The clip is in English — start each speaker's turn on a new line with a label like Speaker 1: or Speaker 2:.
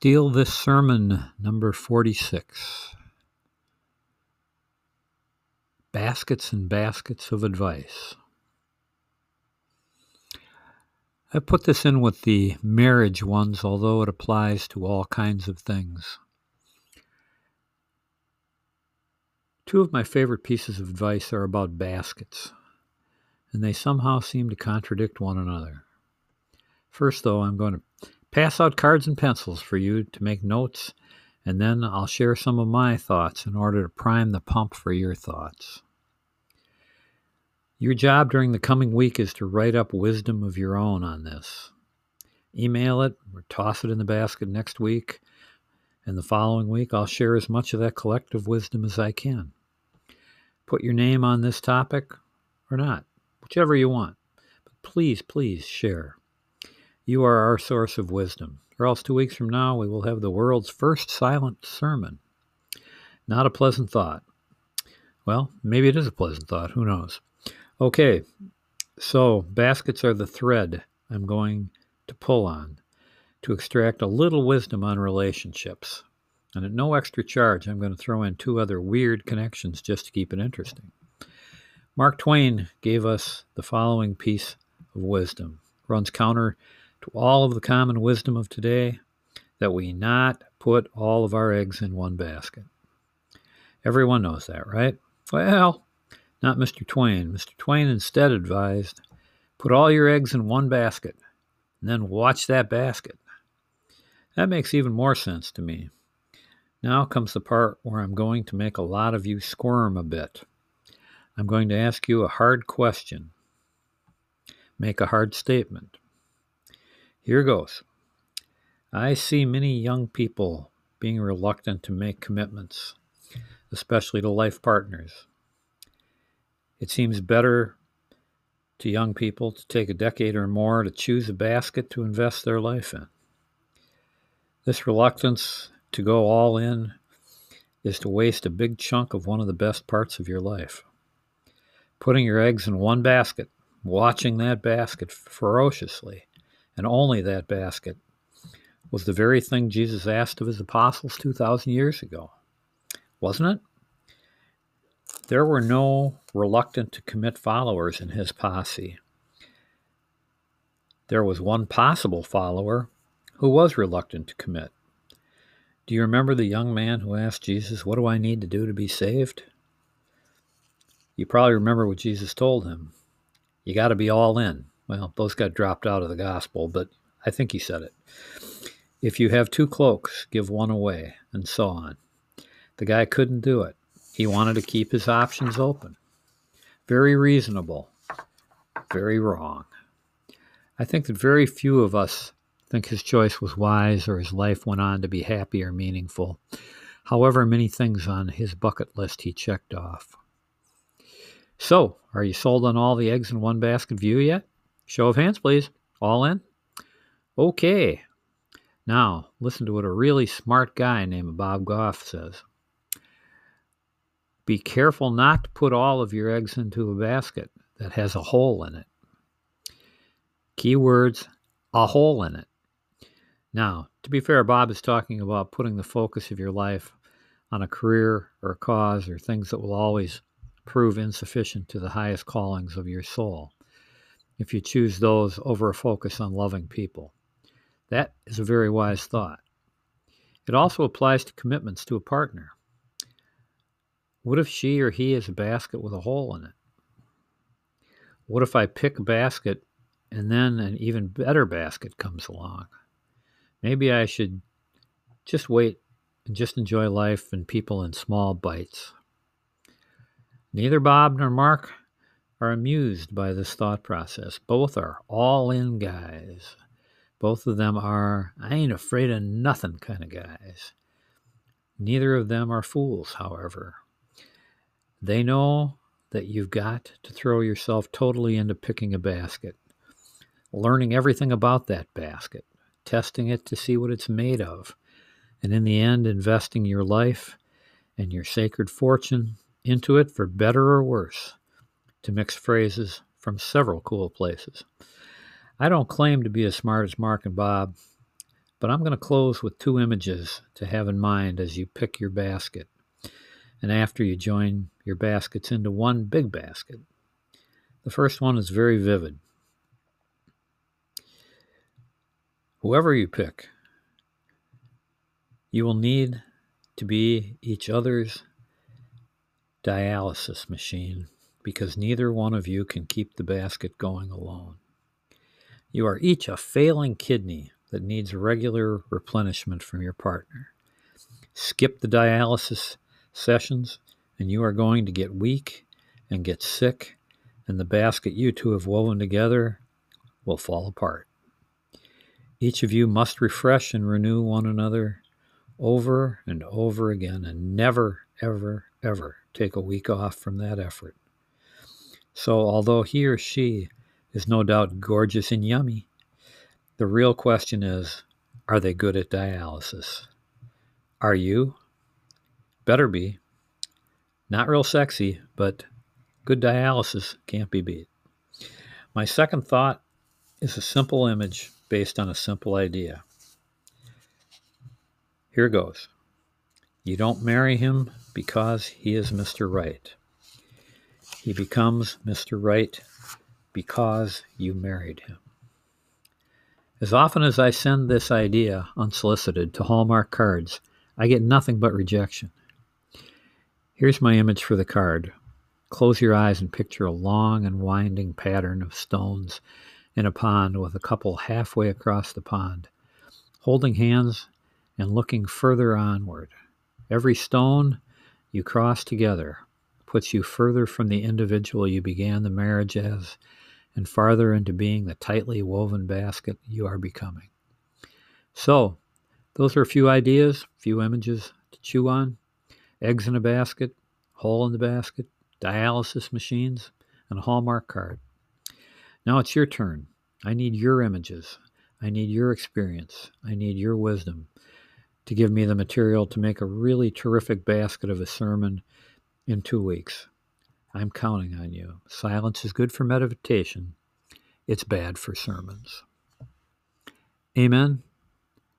Speaker 1: Steal This Sermon, number 46. Baskets and Baskets of Advice. I put this in with the marriage ones, although it applies to all kinds of things. Two of my favorite pieces of advice are about baskets, and they somehow seem to contradict one another. First, though, I'm going to pass out cards and pencils for you to make notes, and then I'll share some of my thoughts in order to prime the pump for your thoughts. Your job during the coming week is to write up wisdom of your own on this. Email it or toss it in the basket next week. And the following week, I'll share as much of that collective wisdom as I can. Put your name on this topic or not, whichever you want. But please, please share. You are our source of wisdom, or else two weeks from now we will have the world's first silent sermon. Not a pleasant thought. Well, maybe it is a pleasant thought. Who knows? Okay, so baskets are the thread I'm going to pull on to extract a little wisdom on relationships. And at no extra charge, I'm going to throw in two other weird connections just to keep it interesting. Mark Twain gave us the following piece of wisdom. Runs counter to all of the common wisdom of today that we not put all of our eggs in one basket. Everyone knows that, right? Well, not Mr. Twain. Mr. Twain instead advised put all your eggs in one basket and then watch that basket. That makes even more sense to me. Now comes the part where I'm going to make a lot of you squirm a bit. I'm going to ask you a hard question, make a hard statement. Here goes. I see many young people being reluctant to make commitments, especially to life partners. It seems better to young people to take a decade or more to choose a basket to invest their life in. This reluctance to go all in is to waste a big chunk of one of the best parts of your life. Putting your eggs in one basket, watching that basket ferociously, and only that basket, was the very thing Jesus asked of his apostles 2,000 years ago, wasn't it? There were no reluctant to commit followers in his posse. There was one possible follower who was reluctant to commit. Do you remember the young man who asked Jesus, What do I need to do to be saved? You probably remember what Jesus told him. You got to be all in. Well, those got dropped out of the gospel, but I think he said it. If you have two cloaks, give one away, and so on. The guy couldn't do it. He wanted to keep his options open. Very reasonable, very wrong. I think that very few of us think his choice was wise or his life went on to be happy or meaningful. However, many things on his bucket list he checked off. So, are you sold on all the eggs in one basket view yet? Show of hands, please. All in? Okay. Now, listen to what a really smart guy named Bob Goff says. Be careful not to put all of your eggs into a basket that has a hole in it. Keywords a hole in it. Now, to be fair, Bob is talking about putting the focus of your life on a career or a cause or things that will always prove insufficient to the highest callings of your soul if you choose those over a focus on loving people. That is a very wise thought. It also applies to commitments to a partner. What if she or he is a basket with a hole in it? What if I pick a basket and then an even better basket comes along? Maybe I should just wait and just enjoy life and people in small bites. Neither Bob nor Mark are amused by this thought process. Both are all in guys. Both of them are, I ain't afraid of nothing kind of guys. Neither of them are fools, however. They know that you've got to throw yourself totally into picking a basket, learning everything about that basket, testing it to see what it's made of, and in the end, investing your life and your sacred fortune into it for better or worse, to mix phrases from several cool places. I don't claim to be as smart as Mark and Bob, But I'm going to close with two images to have in mind as you pick your basket and after you join your baskets into one big basket. The first one is very vivid. Whoever you pick, you will need to be each other's dialysis machine because neither one of you can keep the basket going alone. You are each a failing kidney that needs regular replenishment from your partner. Skip the dialysis sessions, and you are going to get weak and get sick, and the basket you two have woven together will fall apart. Each of you must refresh and renew one another over and over again, and never, ever, ever take a week off from that effort. So, although he or she is no doubt gorgeous and yummy, the real question is are they good at dialysis? Are you? Better be. Not real sexy, but good dialysis can't be beat. My second thought is a simple image based on a simple idea. Here goes. You don't marry him because he is Mr. Right. He becomes Mr. Right because you married him. As often as I send this idea unsolicited to Hallmark cards, I get nothing but rejection. Here's my image for the card. Close your eyes and picture a long and winding pattern of stones in a pond with a couple halfway across the pond, holding hands and looking further onward. Every stone you cross together puts you further from the individual you began the marriage as and farther into being the tightly woven basket you are becoming. So, those are a few ideas, a few images to chew on. Eggs in a basket, hole in the basket, dialysis machines, and a Hallmark card. Now it's your turn. I need your images. I need your experience. I need your wisdom to give me the material to make a really terrific basket of a sermon in two weeks. I'm counting on you. Silence is good for meditation, it's bad for sermons. Amen.